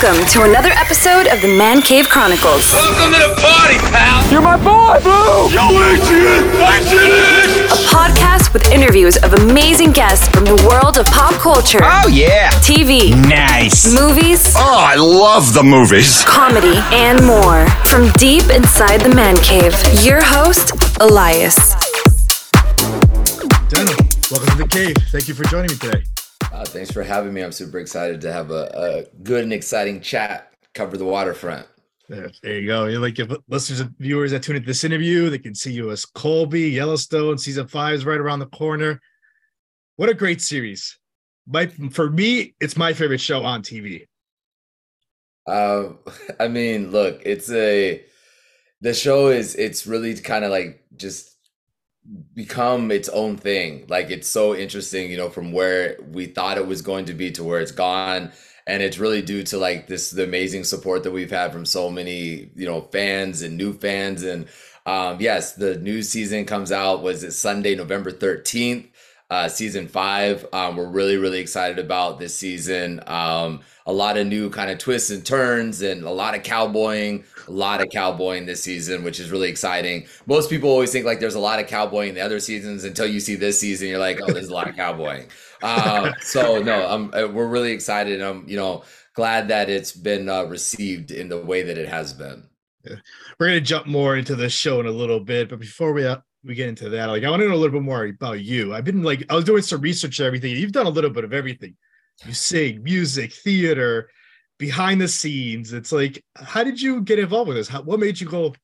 Welcome to another episode of the Man Cave Chronicles, Welcome to the party, pal. You're my boy, Blue! Yo, Adrian, Adrian. a podcast with interviews of amazing guests from the world of pop culture, Oh, yeah! TV, Nice! movies, Oh, I love the movies. comedy, and more. From deep inside the Man Cave, your host, Elias. Denim, welcome to the cave. Thank you for joining me today. Uh, thanks for having me. I'm super excited to have a, a good and exciting chat. Cover the waterfront. There, there you go. You're like if listeners and viewers that tune into this interview, they can see you as Colby, Yellowstone, season five is right around the corner. What a great series. My for me, it's my favorite show on TV. Uh, I mean, look, it's a the show is it's really kind of like just become its own thing. Like it's so interesting, you know, from where we thought it was going to be to where it's gone. And it's really due to like this the amazing support that we've had from so many, you know, fans and new fans. And um, yes, the new season comes out was it Sunday, November 13th, uh, season five. Um, we're really, really excited about this season. Um, a lot of new kind of twists and turns and a lot of cowboying, a lot of cowboying this season, which is really exciting. Most people always think like there's a lot of cowboying in the other seasons until you see this season. You're like, oh, there's a lot of cowboying. Uh, so no, I'm, uh, we're really excited. I'm, you know, glad that it's been uh, received in the way that it has been. We're gonna jump more into the show in a little bit, but before we uh, we get into that, like I want to know a little bit more about you. I've been like I was doing some research and everything. You've done a little bit of everything. You sing, music, theater, behind the scenes. It's like, how did you get involved with this? How, what made you go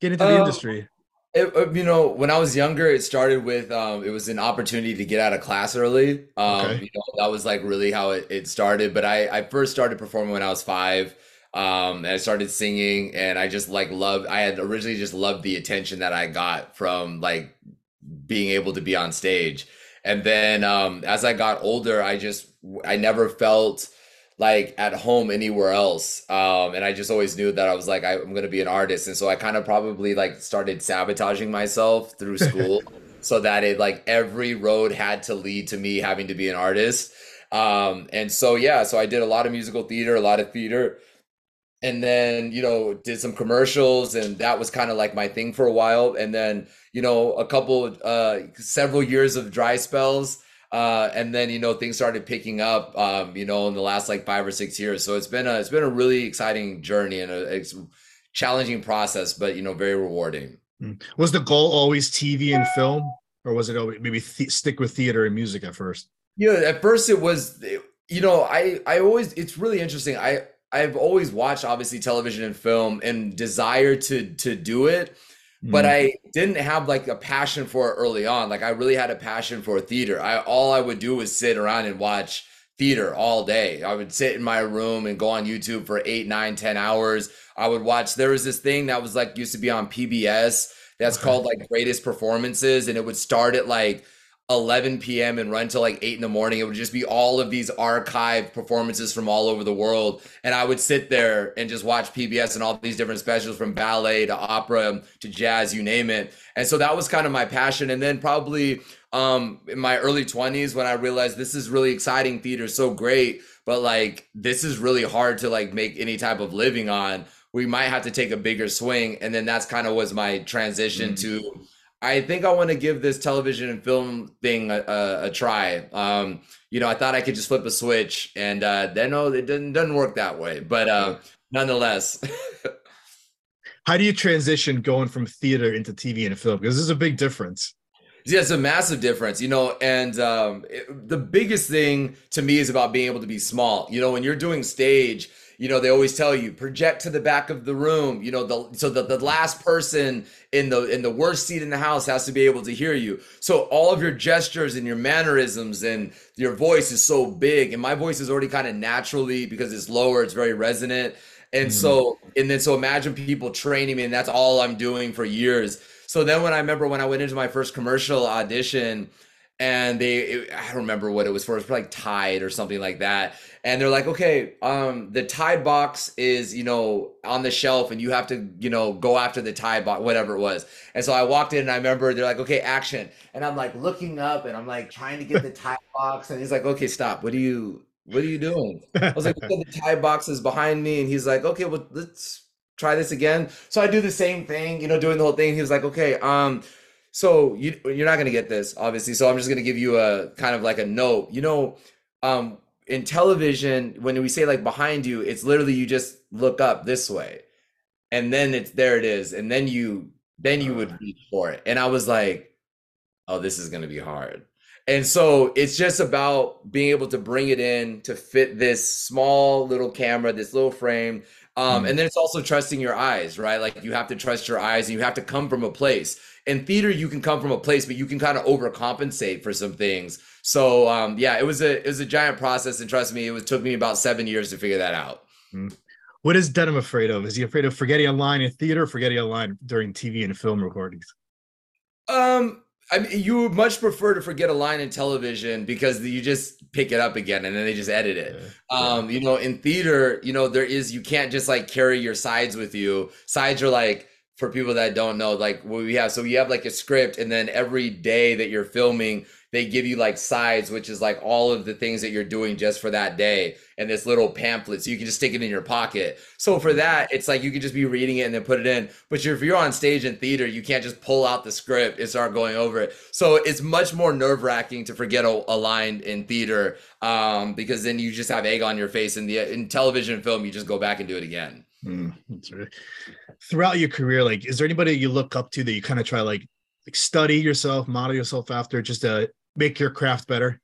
get into the Um, industry? It, uh, you know, when I was younger, it started with um, it was an opportunity to get out of class early. Um, Okay. you know, that was like really how it, it started. But I, I first started performing when I was five. Um, and I started singing, and I just like loved. I had originally just loved the attention that I got from like being able to be on stage. And then um, as I got older, I just I never felt like at home anywhere else. Um, and I just always knew that I was like I, I'm gonna be an artist, and so I kind of probably like started sabotaging myself through school, so that it like every road had to lead to me having to be an artist. Um, and so yeah, so I did a lot of musical theater, a lot of theater and then you know did some commercials and that was kind of like my thing for a while. And then you know a couple uh several years of dry spells uh and then you know things started picking up um you know in the last like five or six years. So it's been a it's been a really exciting journey and a it's challenging process but you know very rewarding. Was the goal always TV and film, or was it always maybe th- stick with theater and music at first? Yeah, at first it was, you know, I I always it's really interesting. I I've always watched obviously television and film and desire to to do it, but Mm. I didn't have like a passion for it early on. Like I really had a passion for theater. I all I would do was sit around and watch theater all day. I would sit in my room and go on YouTube for eight, nine, ten hours. I would watch. There was this thing that was like used to be on PBS that's called like Greatest Performances, and it would start at like 11 p.m. and run till like 8 in the morning. It would just be all of these archive performances from all over the world. And I would sit there and just watch PBS and all these different specials from ballet to opera to jazz, you name it. And so that was kind of my passion. And then probably um, in my early 20s when I realized this is really exciting, theater is so great, but like this is really hard to like make any type of living on. We might have to take a bigger swing. And then that's kind of was my transition to I think I want to give this television and film thing a, a, a try. Um, you know, I thought I could just flip a switch, and uh, then no, it doesn't doesn't work that way. But uh, nonetheless, How do you transition going from theater into TV and film? Because this is a big difference. Yeah, it's a massive difference, you know, and um, it- the biggest thing to me is about being able to be small. You know, when you're doing stage, you know, they always tell you project to the back of the room. You know, the so the, the last person in the in the worst seat in the house has to be able to hear you. So all of your gestures and your mannerisms and your voice is so big, and my voice is already kind of naturally because it's lower, it's very resonant. And so, mm-hmm. and then so imagine people training me, and that's all I'm doing for years. So then when I remember when I went into my first commercial audition and they it, I don't remember what it was for, it was like Tide or something like that. And they're like, okay, um, the Tide box is, you know, on the shelf and you have to, you know, go after the Tide box, whatever it was. And so I walked in and I remember they're like, okay, action. And I'm like looking up and I'm like trying to get the Tide box. And he's like, okay, stop. What do you what are you doing? I was like, the Tide box is behind me. And he's like, okay, well, let's try this again. So I do the same thing, you know, doing the whole thing. He was like, okay, um, so you you're not gonna get this, obviously. So I'm just gonna give you a kind of like a note. You know, um, in television, when we say like behind you, it's literally you just look up this way, and then it's there it is, and then you then you would reach for it. And I was like, oh, this is gonna be hard. And so it's just about being able to bring it in to fit this small little camera, this little frame. Um, Mm. and then it's also trusting your eyes, right? Like you have to trust your eyes and you have to come from a place. In theater, you can come from a place, but you can kind of overcompensate for some things. So um, yeah, it was a it was a giant process, and trust me, it was took me about seven years to figure that out. What is Denim afraid of? Is he afraid of forgetting a line in theater, or forgetting a line during TV and film recordings? Um, I mean, you would much prefer to forget a line in television because you just pick it up again and then they just edit it. Um, you know, in theater, you know, there is you can't just like carry your sides with you. Sides are like for people that don't know, like what we have. So you have like a script, and then every day that you're filming, they give you like sides, which is like all of the things that you're doing just for that day, and this little pamphlet, so you can just stick it in your pocket. So for that, it's like you can just be reading it and then put it in. But if you're on stage in theater, you can't just pull out the script and start going over it. So it's much more nerve wracking to forget a, a line in theater, um, because then you just have egg on your face. In the in television and film, you just go back and do it again. Mm, right. Throughout your career, like, is there anybody you look up to that you kind of try like like study yourself, model yourself after, just to make your craft better?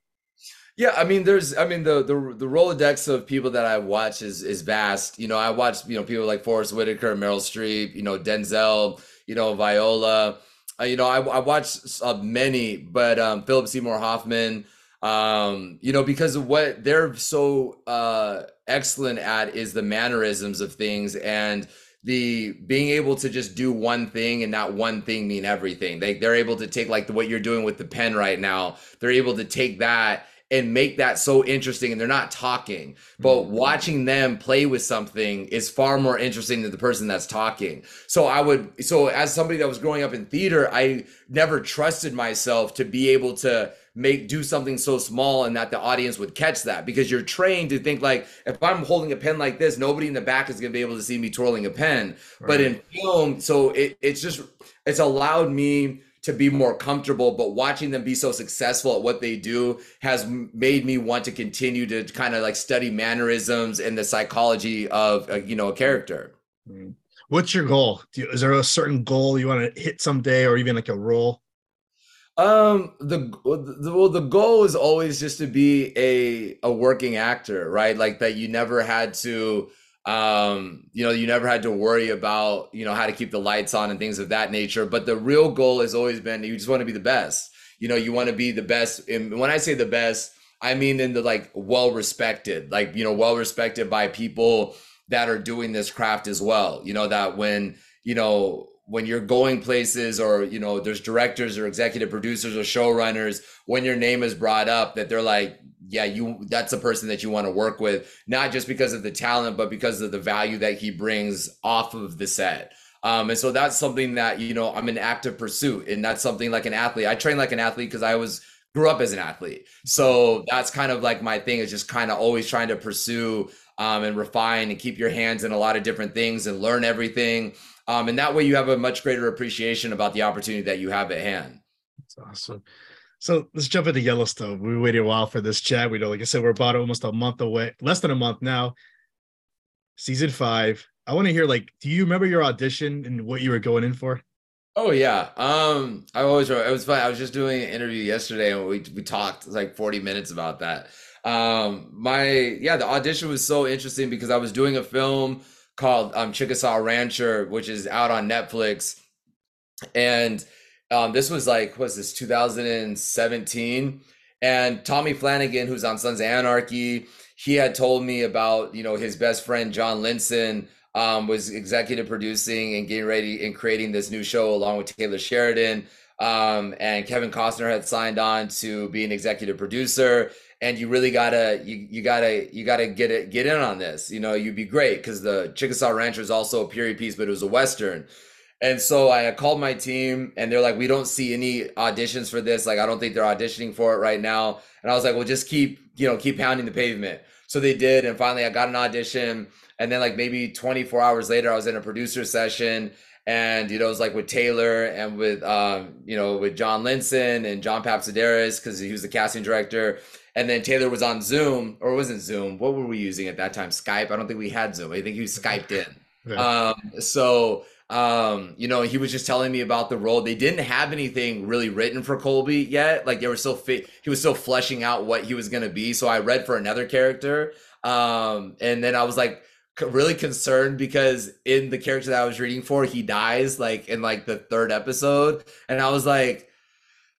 Yeah, I mean, there's, I mean, the the the Rolodex of people that I watch is is vast. You know, I watch, you know, people like Forest Whitaker, Meryl Streep, you know, Denzel, you know, Viola. Uh, you know, I I watch uh, many, but um, Philip Seymour Hoffman. Um, you know, because of what they're so uh excellent at is the mannerisms of things and the being able to just do one thing and not one thing mean everything. They they're able to take like the, what you're doing with the pen right now. They're able to take that and make that so interesting and they're not talking but mm-hmm. watching them play with something is far more interesting than the person that's talking so i would so as somebody that was growing up in theater i never trusted myself to be able to make do something so small and that the audience would catch that because you're trained to think like if i'm holding a pen like this nobody in the back is going to be able to see me twirling a pen but in film so it, it's just it's allowed me to be more comfortable but watching them be so successful at what they do has made me want to continue to kind of like study mannerisms and the psychology of uh, you know a character Mm. What's your goal? Do you, is there a certain goal you want to hit someday, or even like a role? Um, the, the well, the goal is always just to be a a working actor, right? Like that you never had to, um, you know, you never had to worry about, you know, how to keep the lights on and things of that nature. But the real goal has always been you just want to be the best. You know, you want to be the best. And when I say the best, I mean in the like well respected, like you know, well respected by people that are doing this craft as well. You know, that when you know when you're going places or you know there's directors or executive producers or showrunners when your name is brought up that they're like yeah you that's a person that you want to work with not just because of the talent but because of the value that he brings off of the set. Um, and so that's something that you know i'm in active pursuit and that's something like an athlete. I train like an athlete because i was grew up as an athlete. So that's kind of like my thing is just kind of always trying to pursue um, and refine and keep your hands in a lot of different things and learn everything um, and that way you have a much greater appreciation about the opportunity that you have at hand. That's awesome. So let's jump into Yellowstone. We waited a while for this chat. We know, like I said, we're about almost a month away, less than a month now. Season five. I want to hear, like, do you remember your audition and what you were going in for? Oh yeah. Um, I always it was fun. I was just doing an interview yesterday and we we talked like 40 minutes about that. Um, my yeah, the audition was so interesting because I was doing a film called um Chickasaw Rancher, which is out on Netflix. And um, this was like, was this 2017? And Tommy Flanagan, who's on Sons of Anarchy, he had told me about, you know, his best friend John Linson um, was executive producing and getting ready and creating this new show along with Taylor Sheridan. Um, and Kevin Costner had signed on to be an executive producer. And you really gotta, you, you gotta, you gotta get it, get in on this. You know, you'd be great because the Chickasaw Rancher is also a period piece, but it was a western. And so I called my team and they're like, we don't see any auditions for this. Like, I don't think they're auditioning for it right now. And I was like, well, just keep, you know, keep pounding the pavement. So they did, and finally I got an audition. And then like maybe 24 hours later, I was in a producer session and you know it was like with Taylor and with um, you know with John Linson and John Papsidera because he was the casting director, and then Taylor was on Zoom or it wasn't Zoom. What were we using at that time? Skype. I don't think we had Zoom. I think he was Skyped in. Um, so um, you know he was just telling me about the role. They didn't have anything really written for Colby yet. Like they were still fit. He was still fleshing out what he was gonna be. So I read for another character. Um, and then I was like really concerned because in the character that I was reading for, he dies like in like the third episode, and I was like,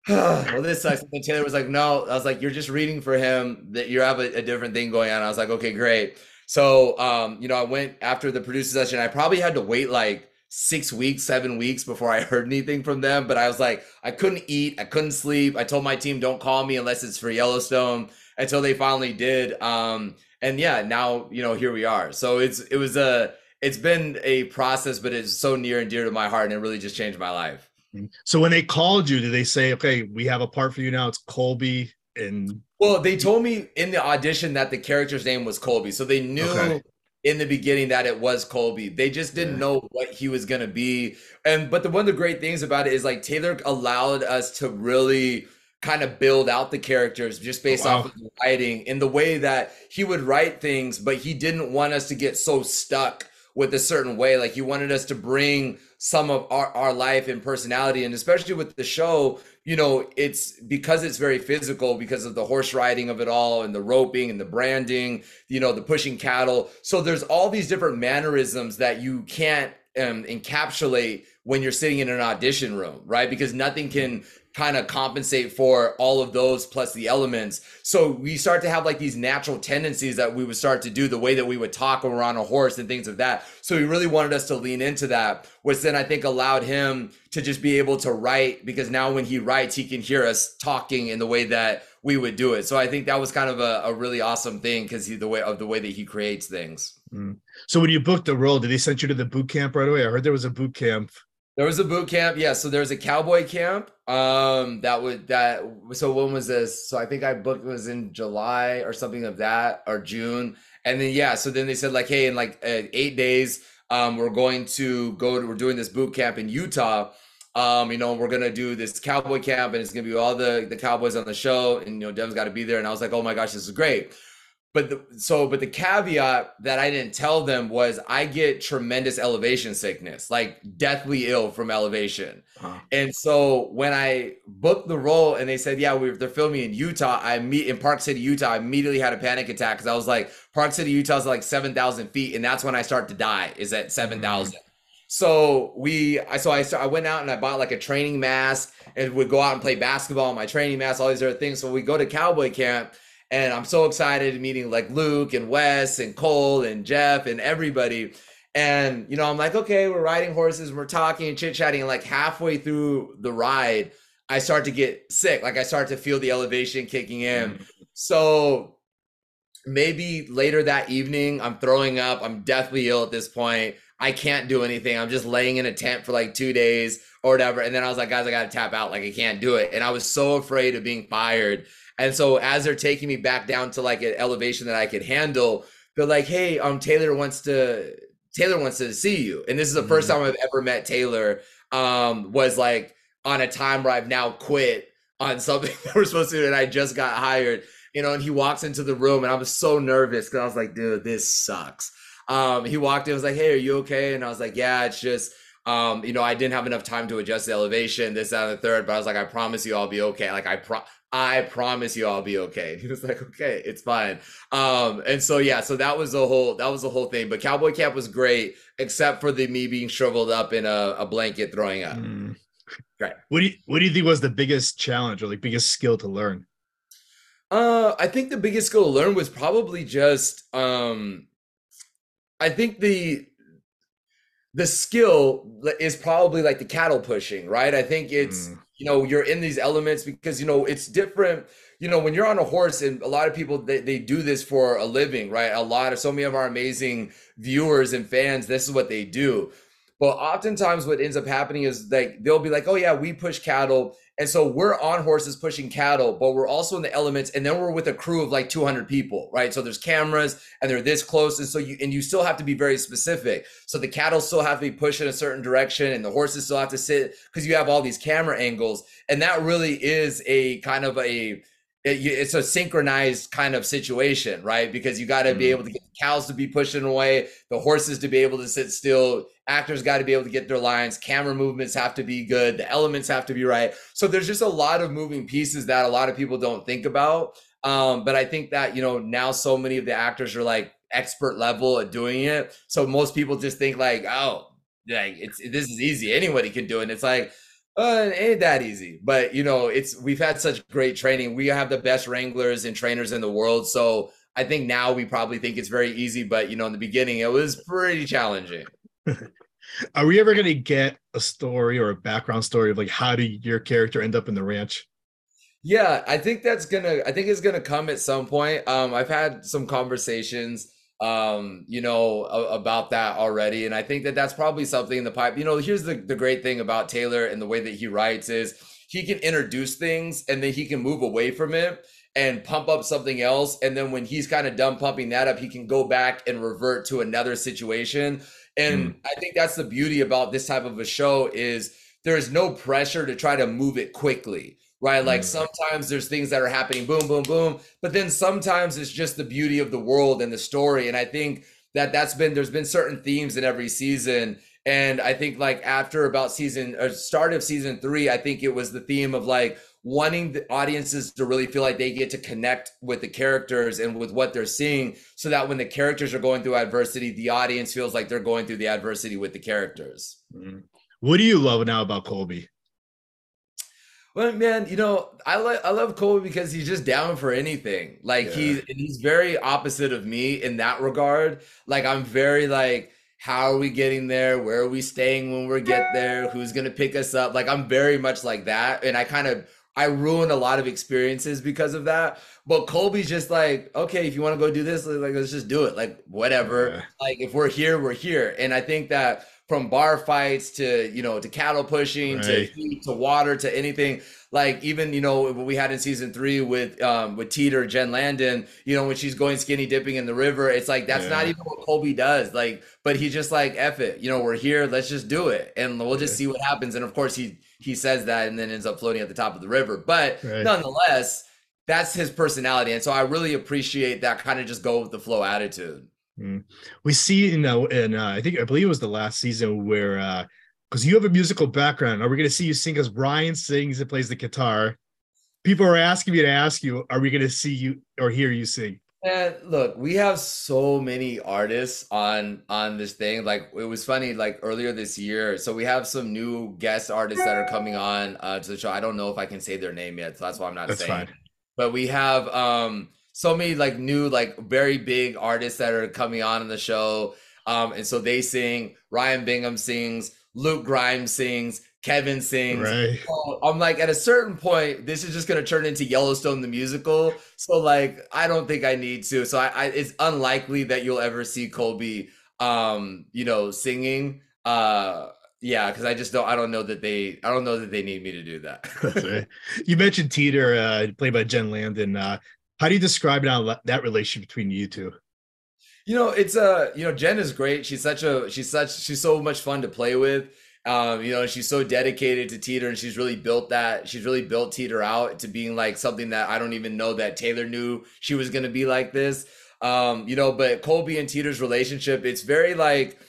well, this sucks. And Taylor was like, no, I was like, you're just reading for him. That you have a, a different thing going on. I was like, okay, great. So, um, you know, I went after the producer session. I probably had to wait like six weeks, seven weeks before I heard anything from them. But I was like, I couldn't eat, I couldn't sleep. I told my team, don't call me unless it's for Yellowstone. Until they finally did. Um, and yeah, now you know here we are. So it's it was a it's been a process, but it's so near and dear to my heart, and it really just changed my life. So when they called you, did they say, "Okay, we have a part for you now"? It's Colby and. Well, they told me in the audition that the character's name was Colby, so they knew okay. in the beginning that it was Colby. They just didn't yeah. know what he was gonna be. And but the one of the great things about it is like Taylor allowed us to really kind of build out the characters just based oh, wow. off of the writing in the way that he would write things, but he didn't want us to get so stuck with a certain way. Like you wanted us to bring some of our, our life and personality. And especially with the show, you know, it's because it's very physical because of the horse riding of it all and the roping and the branding, you know, the pushing cattle. So there's all these different mannerisms that you can't um, encapsulate when you're sitting in an audition room, right? Because nothing can kind of compensate for all of those plus the elements. So we start to have like these natural tendencies that we would start to do the way that we would talk when we're on a horse and things of that. So he really wanted us to lean into that, which then I think allowed him to just be able to write because now when he writes, he can hear us talking in the way that we would do it. So I think that was kind of a, a really awesome thing because he the way of the way that he creates things. Mm. So when you booked the role, did they send you to the boot camp right away? I heard there was a boot camp there was a boot camp, yeah. So there was a cowboy camp. Um, that would that. So when was this? So I think I booked was in July or something of that or June, and then yeah. So then they said like, hey, in like uh, eight days, um, we're going to go. To, we're doing this boot camp in Utah. Um, you know, we're gonna do this cowboy camp, and it's gonna be all the the cowboys on the show, and you know, Dev's got to be there. And I was like, oh my gosh, this is great but the, so but the caveat that i didn't tell them was i get tremendous elevation sickness like deathly ill from elevation huh. and so when i booked the role and they said yeah we they're filming in utah i meet in park city utah i immediately had a panic attack because i was like park city utah is like 7000 feet and that's when i start to die is at 7000 mm-hmm. So we, I so I, I went out and I bought like a training mask and would go out and play basketball. in My training mask, all these other things. So we go to cowboy camp, and I'm so excited meeting like Luke and Wes and Cole and Jeff and everybody. And, you know, I'm like, okay, we're riding horses, and we're talking and chit chatting. And like halfway through the ride, I start to get sick. Like I start to feel the elevation kicking in. Mm-hmm. So maybe later that evening, I'm throwing up. I'm deathly ill at this point. I can't do anything. I'm just laying in a tent for like two days or whatever. And then I was like, guys, I got to tap out. Like I can't do it. And I was so afraid of being fired and so as they're taking me back down to like an elevation that I could handle, they're like, "Hey, um, Taylor wants to Taylor wants to see you." And this is the mm-hmm. first time I've ever met Taylor. Um, was like on a time where I've now quit on something that we're supposed to do, and I just got hired. You know, and he walks into the room, and I was so nervous because I was like, "Dude, this sucks." Um, he walked in, was like, "Hey, are you okay?" And I was like, "Yeah, it's just." Um, you know, I didn't have enough time to adjust the elevation, this, that, and the third, but I was like, I promise you I'll be okay. Like I pro I promise you I'll be okay. He was like, okay, it's fine. Um, and so yeah, so that was the whole that was the whole thing. But Cowboy Camp was great, except for the me being shriveled up in a, a blanket throwing up. Mm. Right. What do you what do you think was the biggest challenge or like biggest skill to learn? Uh I think the biggest skill to learn was probably just um I think the the skill is probably like the cattle pushing, right? I think it's mm you know you're in these elements because you know it's different you know when you're on a horse and a lot of people they, they do this for a living right? A lot of so many of our amazing viewers and fans this is what they do. But oftentimes what ends up happening is like they'll be like oh yeah we push cattle And so we're on horses pushing cattle, but we're also in the elements. And then we're with a crew of like 200 people, right? So there's cameras and they're this close. And so you, and you still have to be very specific. So the cattle still have to be pushed in a certain direction and the horses still have to sit because you have all these camera angles. And that really is a kind of a, it's a synchronized kind of situation, right? Because you got to be able to get the cows to be pushing away, the horses to be able to sit still. Actors got to be able to get their lines. Camera movements have to be good. The elements have to be right. So there's just a lot of moving pieces that a lot of people don't think about. Um, but I think that you know now so many of the actors are like expert level at doing it. So most people just think like, oh, like it's this is easy. Anybody can do it. And it's like uh, it ain't that easy, but you know, it's we've had such great training. We have the best wranglers and trainers in the world. So I think now we probably think it's very easy, but you know, in the beginning, it was pretty challenging. Are we ever going to get a story or a background story of like how did your character end up in the ranch? Yeah, I think that's gonna. I think it's gonna come at some point. Um, I've had some conversations um, you know, a, about that already. And I think that that's probably something in the pipe. You know, here's the, the great thing about Taylor and the way that he writes is he can introduce things and then he can move away from it and pump up something else. And then when he's kind of done pumping that up, he can go back and revert to another situation. And mm. I think that's the beauty about this type of a show is there's no pressure to try to move it quickly right? Like sometimes there's things that are happening, boom, boom, boom. But then sometimes it's just the beauty of the world and the story. And I think that that's been, there's been certain themes in every season. And I think like after about season or start of season three, I think it was the theme of like wanting the audiences to really feel like they get to connect with the characters and with what they're seeing so that when the characters are going through adversity, the audience feels like they're going through the adversity with the characters. Mm. What do you love now about Colby? Well, man, you know, I like I love Colby because he's just down for anything. Like yeah. he's he's very opposite of me in that regard. Like I'm very like, how are we getting there? Where are we staying when we get there? Who's gonna pick us up? Like I'm very much like that, and I kind of I ruin a lot of experiences because of that. But Colby's just like, okay, if you want to go do this, like let's just do it. Like whatever. Yeah. Like if we're here, we're here. And I think that from bar fights to you know to cattle pushing right. to heat to water to anything. Like even you know what we had in season three with um with Teeter Jen Landon you know when she's going skinny dipping in the river it's like that's yeah. not even what Colby does. Like but he's just like F it you know we're here let's just do it. And we'll just see what happens. And of course he he says that and then ends up floating at the top of the river. But right. nonetheless that's his personality. And so I really appreciate that kind of just go with the flow attitude Mm. We see, you know, and uh, I think I believe it was the last season where, because uh, you have a musical background, are we going to see you sing? Because Brian sings and plays the guitar. People are asking me to ask you, are we going to see you or hear you sing? And look, we have so many artists on on this thing. Like it was funny, like earlier this year. So we have some new guest artists that are coming on uh, to the show. I don't know if I can say their name yet, so that's why I'm not that's saying. Fine. But we have um so many like new like very big artists that are coming on in the show um and so they sing ryan bingham sings luke grimes sings kevin sings right. so i'm like at a certain point this is just going to turn into yellowstone the musical so like i don't think i need to so I, I it's unlikely that you'll ever see colby um you know singing uh yeah, because I just don't. I don't know that they. I don't know that they need me to do that. right. You mentioned Teeter, uh, played by Jen Landon. Uh, how do you describe now that relationship between you two? You know, it's uh, you know, Jen is great. She's such a she's such she's so much fun to play with. Um, you know, she's so dedicated to Teeter and she's really built that. She's really built Teeter out to being like something that I don't even know that Taylor knew she was gonna be like this. Um, you know, but Colby and Teeter's relationship, it's very like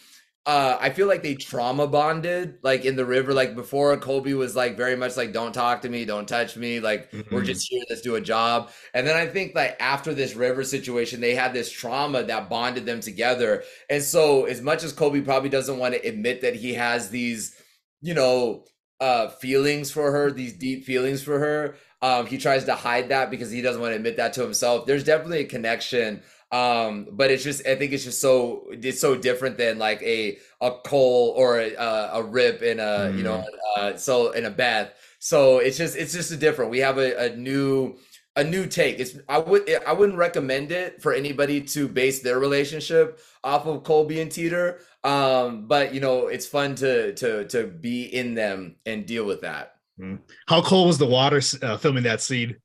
uh I feel like they trauma bonded like in the river like before Colby was like very much like don't talk to me don't touch me like mm-hmm. we're just here let's do a job. And then I think like after this river situation they had this trauma that bonded them together. And so as much as Colby probably doesn't want to admit that he has these you know uh feelings for her these deep feelings for her um he tries to hide that because he doesn't want to admit that to himself. There's definitely a connection um, but it's just I think it's just so it's so different than like a a Cole or a, a rip in a mm. you know mm-hmm. uh, so in a bath. So it's just it's just a different. We have a, a new a new take. It's I would I wouldn't recommend it for anybody to base their relationship off of Colby and Teeter. Um, but you know it's fun to to to be in them and deal with that. Mm. How cold was the water uh, filming that scene?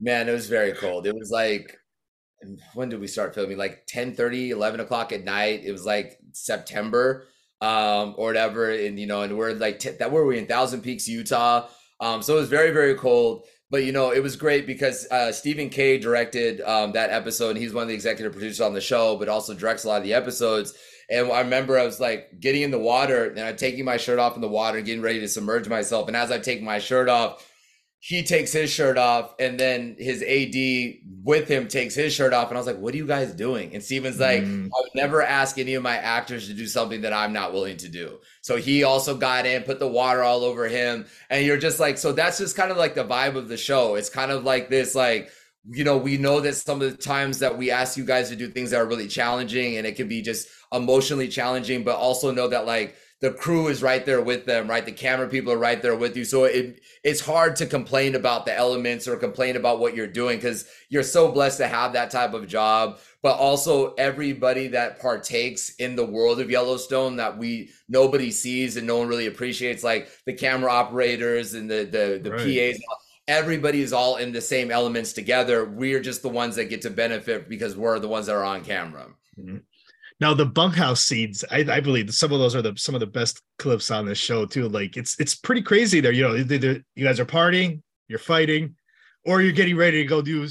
Man, it was very cold. It was like when did we start filming? Like 10 30, 11 o'clock at night. It was like September um, or whatever. And, you know, and we're like, t- that were we in Thousand Peaks, Utah. Um, so it was very, very cold. But, you know, it was great because uh, Stephen Kay directed um, that episode. And he's one of the executive producers on the show, but also directs a lot of the episodes. And I remember I was like getting in the water and I'm taking my shirt off in the water, and getting ready to submerge myself. And as I take my shirt off, he takes his shirt off and then his AD with him takes his shirt off. And I was like, what are you guys doing? And Stephen's like, mm. I would never ask any of my actors to do something that I'm not willing to do. So he also got in, put the water all over him. And you're just like, so that's just kind of like the vibe of the show. It's kind of like this, like, you know, we know that some of the times that we ask you guys to do things that are really challenging and it can be just emotionally challenging, but also know that like the crew is right there with them, right? The camera people are right there with you. So it it's hard to complain about the elements or complain about what you're doing because you're so blessed to have that type of job. But also everybody that partakes in the world of Yellowstone that we nobody sees and no one really appreciates, like the camera operators and the the the right. PAs. Everybody is all in the same elements together. We're just the ones that get to benefit because we're the ones that are on camera. Mm-hmm. Now the bunkhouse scenes, I, I believe some of those are the some of the best clips on this show too. Like it's it's pretty crazy there. You know, you guys are partying, you're fighting, or you're getting ready to go do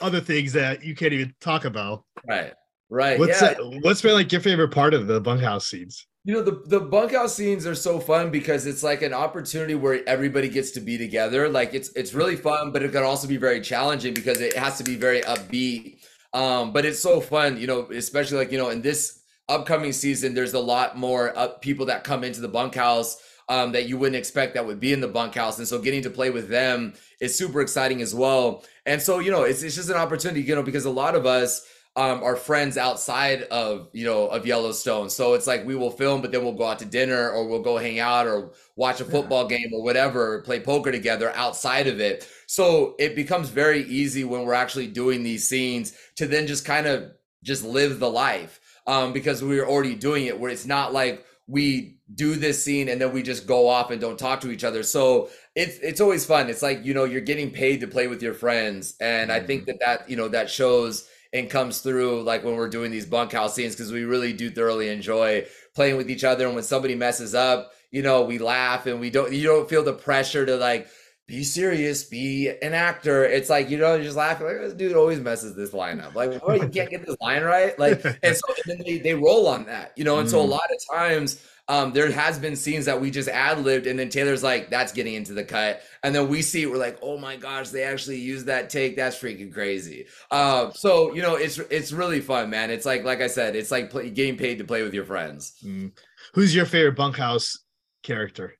other things that you can't even talk about. Right, right. What's yeah. that, what's been like your favorite part of the bunkhouse scenes? You know, the, the bunkhouse scenes are so fun because it's like an opportunity where everybody gets to be together. Like it's it's really fun, but it can also be very challenging because it has to be very upbeat um, but it's so fun, you know, especially like, you know, in this upcoming season, there's a lot more uh, people that come into the bunkhouse um, that you wouldn't expect that would be in the bunkhouse. And so getting to play with them is super exciting as well. And so, you know, it's, it's just an opportunity, you know, because a lot of us, um, are friends outside of you know of Yellowstone. So it's like we will film, but then we'll go out to dinner or we'll go hang out or watch a football game or whatever, play poker together outside of it. So it becomes very easy when we're actually doing these scenes to then just kind of just live the life um, because we're already doing it. Where it's not like we do this scene and then we just go off and don't talk to each other. So it's it's always fun. It's like you know you're getting paid to play with your friends, and I think mm-hmm. that that you know that shows and comes through like when we're doing these bunkhouse scenes because we really do thoroughly enjoy playing with each other. And when somebody messes up, you know, we laugh and we don't you don't feel the pressure to like be serious, be an actor. It's like you know, you just laughing like this dude always messes this line up. Like, oh, you can't get this line right. Like, and so and then they, they roll on that, you know. And mm. so a mm. lot of times um, there has been scenes that we just ad libbed, and then Taylor's like, "That's getting into the cut," and then we see it, we're like, "Oh my gosh, they actually used that take. That's freaking crazy." Uh, so you know, it's it's really fun, man. It's like like I said, it's like play, getting paid to play with your friends. Mm. Who's your favorite bunkhouse character?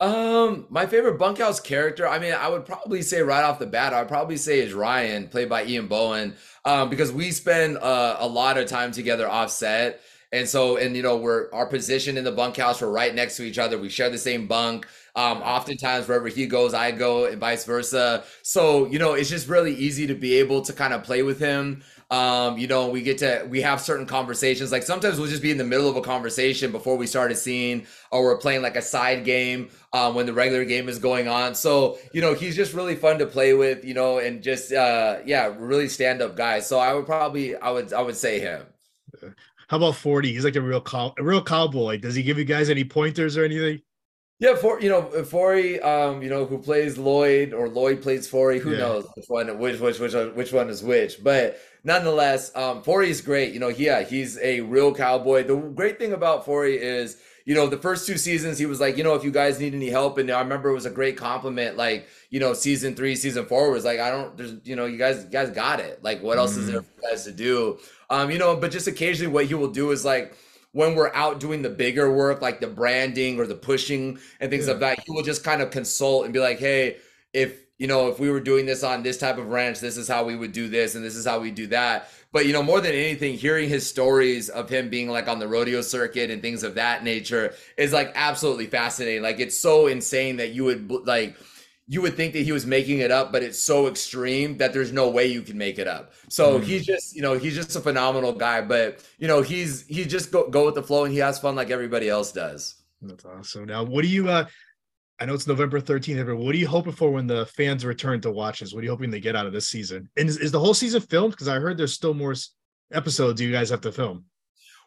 Um, my favorite bunkhouse character, I mean, I would probably say right off the bat, I'd probably say is Ryan, played by Ian Bohen, um, because we spend uh, a lot of time together offset. And so, and you know, we're our position in the bunkhouse, we're right next to each other. We share the same bunk. Um, oftentimes, wherever he goes, I go, and vice versa. So, you know, it's just really easy to be able to kind of play with him. Um, you know, we get to we have certain conversations. Like sometimes we'll just be in the middle of a conversation before we start a scene, or we're playing like a side game um, when the regular game is going on. So, you know, he's just really fun to play with. You know, and just uh, yeah, really stand up guy. So I would probably I would I would say him. How about Forrie? He's like a real cow, a real cowboy. Does he give you guys any pointers or anything? Yeah, for you know, Forrie, um, you know, who plays Lloyd or Lloyd plays Forrie, who yeah. knows which one, which which which which one is which. But nonetheless, um, is great. You know, yeah, he's a real cowboy. The great thing about Forrie is, you know, the first two seasons he was like, you know, if you guys need any help, and I remember it was a great compliment. Like, you know, season three, season four was like, I don't, there's, you know, you guys, you guys got it. Like, what else mm-hmm. is there for you guys to do? Um, you know, but just occasionally what he will do is like when we're out doing the bigger work, like the branding or the pushing and things yeah. like that, he will just kind of consult and be like, hey, if you know, if we were doing this on this type of ranch, this is how we would do this and this is how we do that. But you know, more than anything, hearing his stories of him being like on the rodeo circuit and things of that nature is like absolutely fascinating. Like it's so insane that you would like you would think that he was making it up, but it's so extreme that there's no way you can make it up. So mm. he's just, you know, he's just a phenomenal guy. But you know, he's he just go go with the flow and he has fun like everybody else does. That's awesome. Now, what do you uh I know it's November 13th, but what are you hoping for when the fans return to watch this? What are you hoping they get out of this season? And is, is the whole season filmed? Because I heard there's still more episodes you guys have to film.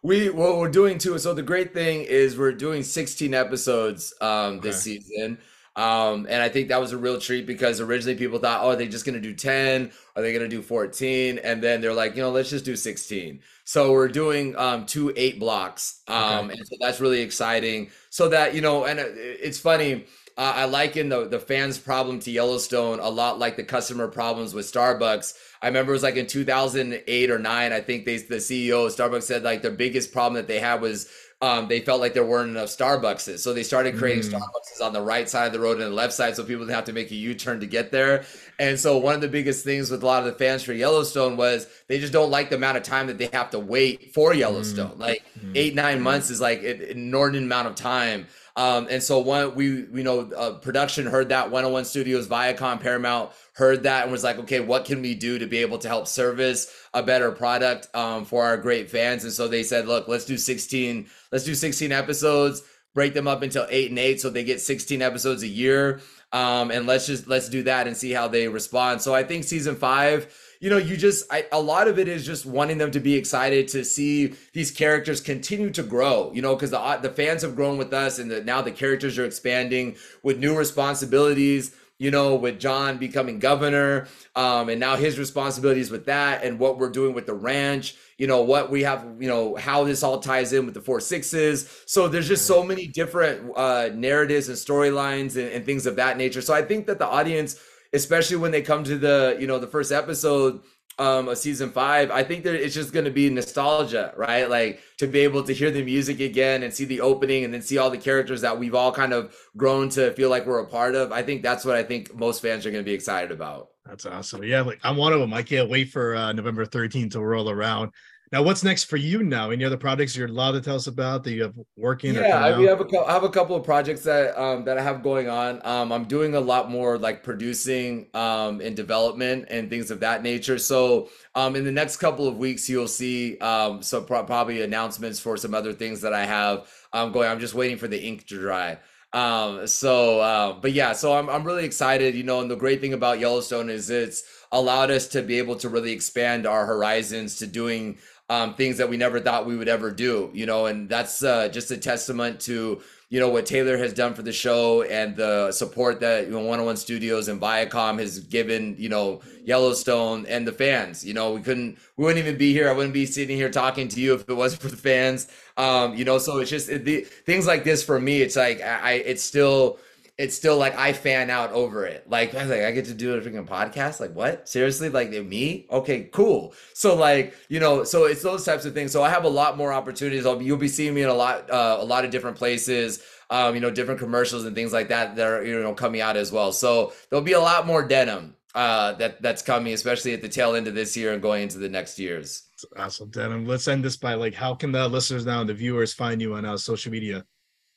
We what we're doing too. So the great thing is we're doing 16 episodes um, this okay. season. Um, and I think that was a real treat because originally people thought, oh, are they just going to do 10? Are they going to do 14? And then they're like, you know, let's just do 16. So we're doing um, two eight blocks. Um, okay. And so that's really exciting. So that, you know, and it's funny. Uh, I liken the, the fans' problem to Yellowstone a lot like the customer problems with Starbucks. I remember it was like in 2008 or nine, I think they, the CEO of Starbucks said like their biggest problem that they had was um, they felt like there weren't enough Starbuckses. So they started creating mm. Starbucks on the right side of the road and the left side so people didn't have to make a U turn to get there. And so one of the biggest things with a lot of the fans for Yellowstone was they just don't like the amount of time that they have to wait for Yellowstone. Mm. Like mm. eight, nine months is like an inordinate amount of time. Um, and so one, we, we know, uh, production heard that 101 Studios, Viacom, Paramount heard that and was like, okay, what can we do to be able to help service a better product um, for our great fans? And so they said, look, let's do 16, let's do 16 episodes, break them up into eight and eight, so they get 16 episodes a year. Um, and let's just let's do that and see how they respond. So I think season five you know, you just I, a lot of it is just wanting them to be excited to see these characters continue to grow. You know, because the the fans have grown with us, and the, now the characters are expanding with new responsibilities you know, with John becoming governor, um, and now his responsibilities with that, and what we're doing with the ranch, you know, what we have, you know, how this all ties in with the four sixes. So there's just so many different uh, narratives and storylines and, and things of that nature. So I think that the audience especially when they come to the you know the first episode um of season five i think that it's just going to be nostalgia right? Like to be able to hear the music again and see the opening and then see all the characters that we've all kind of grown to feel like we're a part of i think that's what i think most fans are going to be excited about. That's awesome. Yeah like i'm one of them i can't wait for uh, november 13th to roll around now, what's next for you now? Any other projects you're allowed to tell us about that you have working? Yeah, I, we have a, I have a couple of projects that um, that I have going on. Um, I'm doing a lot more like producing um, and development and things of that nature. So um, in the next couple of weeks, you'll see um, so pro- probably announcements for some other things that I have um, going. I'm just waiting for the ink to dry. Um, so, uh, but yeah, so I'm, I'm really excited, you know, and the great thing about Yellowstone is it's allowed us to be able to really expand our horizons to doing um, things that we never thought we would ever do, you know, and that's uh, just a testament to you know what Taylor has done for the show and the support that you know 101 Studios and Viacom has given you know Yellowstone and the fans. You know we couldn't we wouldn't even be here. I wouldn't be sitting here talking to you if it wasn't for the fans. Um, you know, so it's just it, the, things like this for me. It's like I it's still it's still like I fan out over it. Like I like I get to do a freaking podcast. Like what? Seriously? Like me? Okay, cool. So like you know, so it's those types of things. So I have a lot more opportunities. I'll be, you'll be seeing me in a lot uh, a lot of different places. Um, you know, different commercials and things like that that are you know coming out as well. So there'll be a lot more denim uh, that that's coming, especially at the tail end of this year and going into the next years. Awesome, denim. Let's end this by like, how can the listeners now and the viewers find you on uh, social media?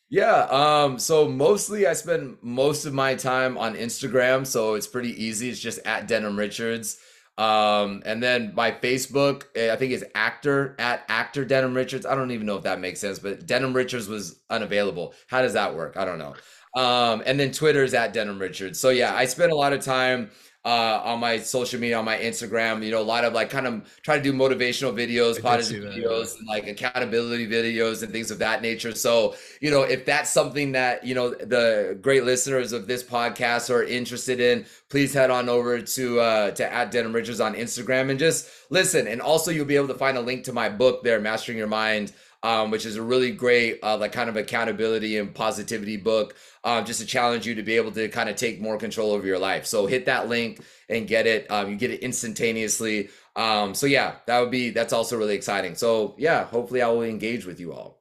Yeah, um, so mostly I spend most of my time on Instagram, so it's pretty easy. It's just at Denim Richards. Um, and then my Facebook, eh, I think is actor at actor Denim Richards. I don't even know if that makes sense, but Denim Richards was unavailable. How does that work? I don't know. Um, and then Twitter is at Denim Richards. So yeah, I spend a lot of time uh, on my social media, on my Instagram. You know, a lot of like kind of try to do motivational videos, positive videos, and like accountability videos and things of that nature. So, you know, if that's something that, you know, the great listeners of this podcast are interested in, please head on over to uh to at Denim Richards on Instagram and just listen. And also you'll be able to find a link to my book there, Mastering Your Mind um, which is a really great uh, like kind of accountability and positivity book um, just to challenge you to be able to kind of take more control over your life so hit that link and get it um, you get it instantaneously um, so yeah that would be that's also really exciting so yeah hopefully i will engage with you all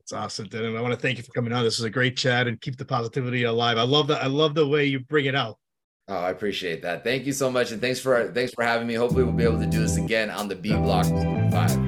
it's awesome Denim. i want to thank you for coming on this is a great chat and keep the positivity alive i love that i love the way you bring it out Oh, I appreciate that. Thank you so much, and thanks for thanks for having me. Hopefully, we'll be able to do this again on the B Block Five.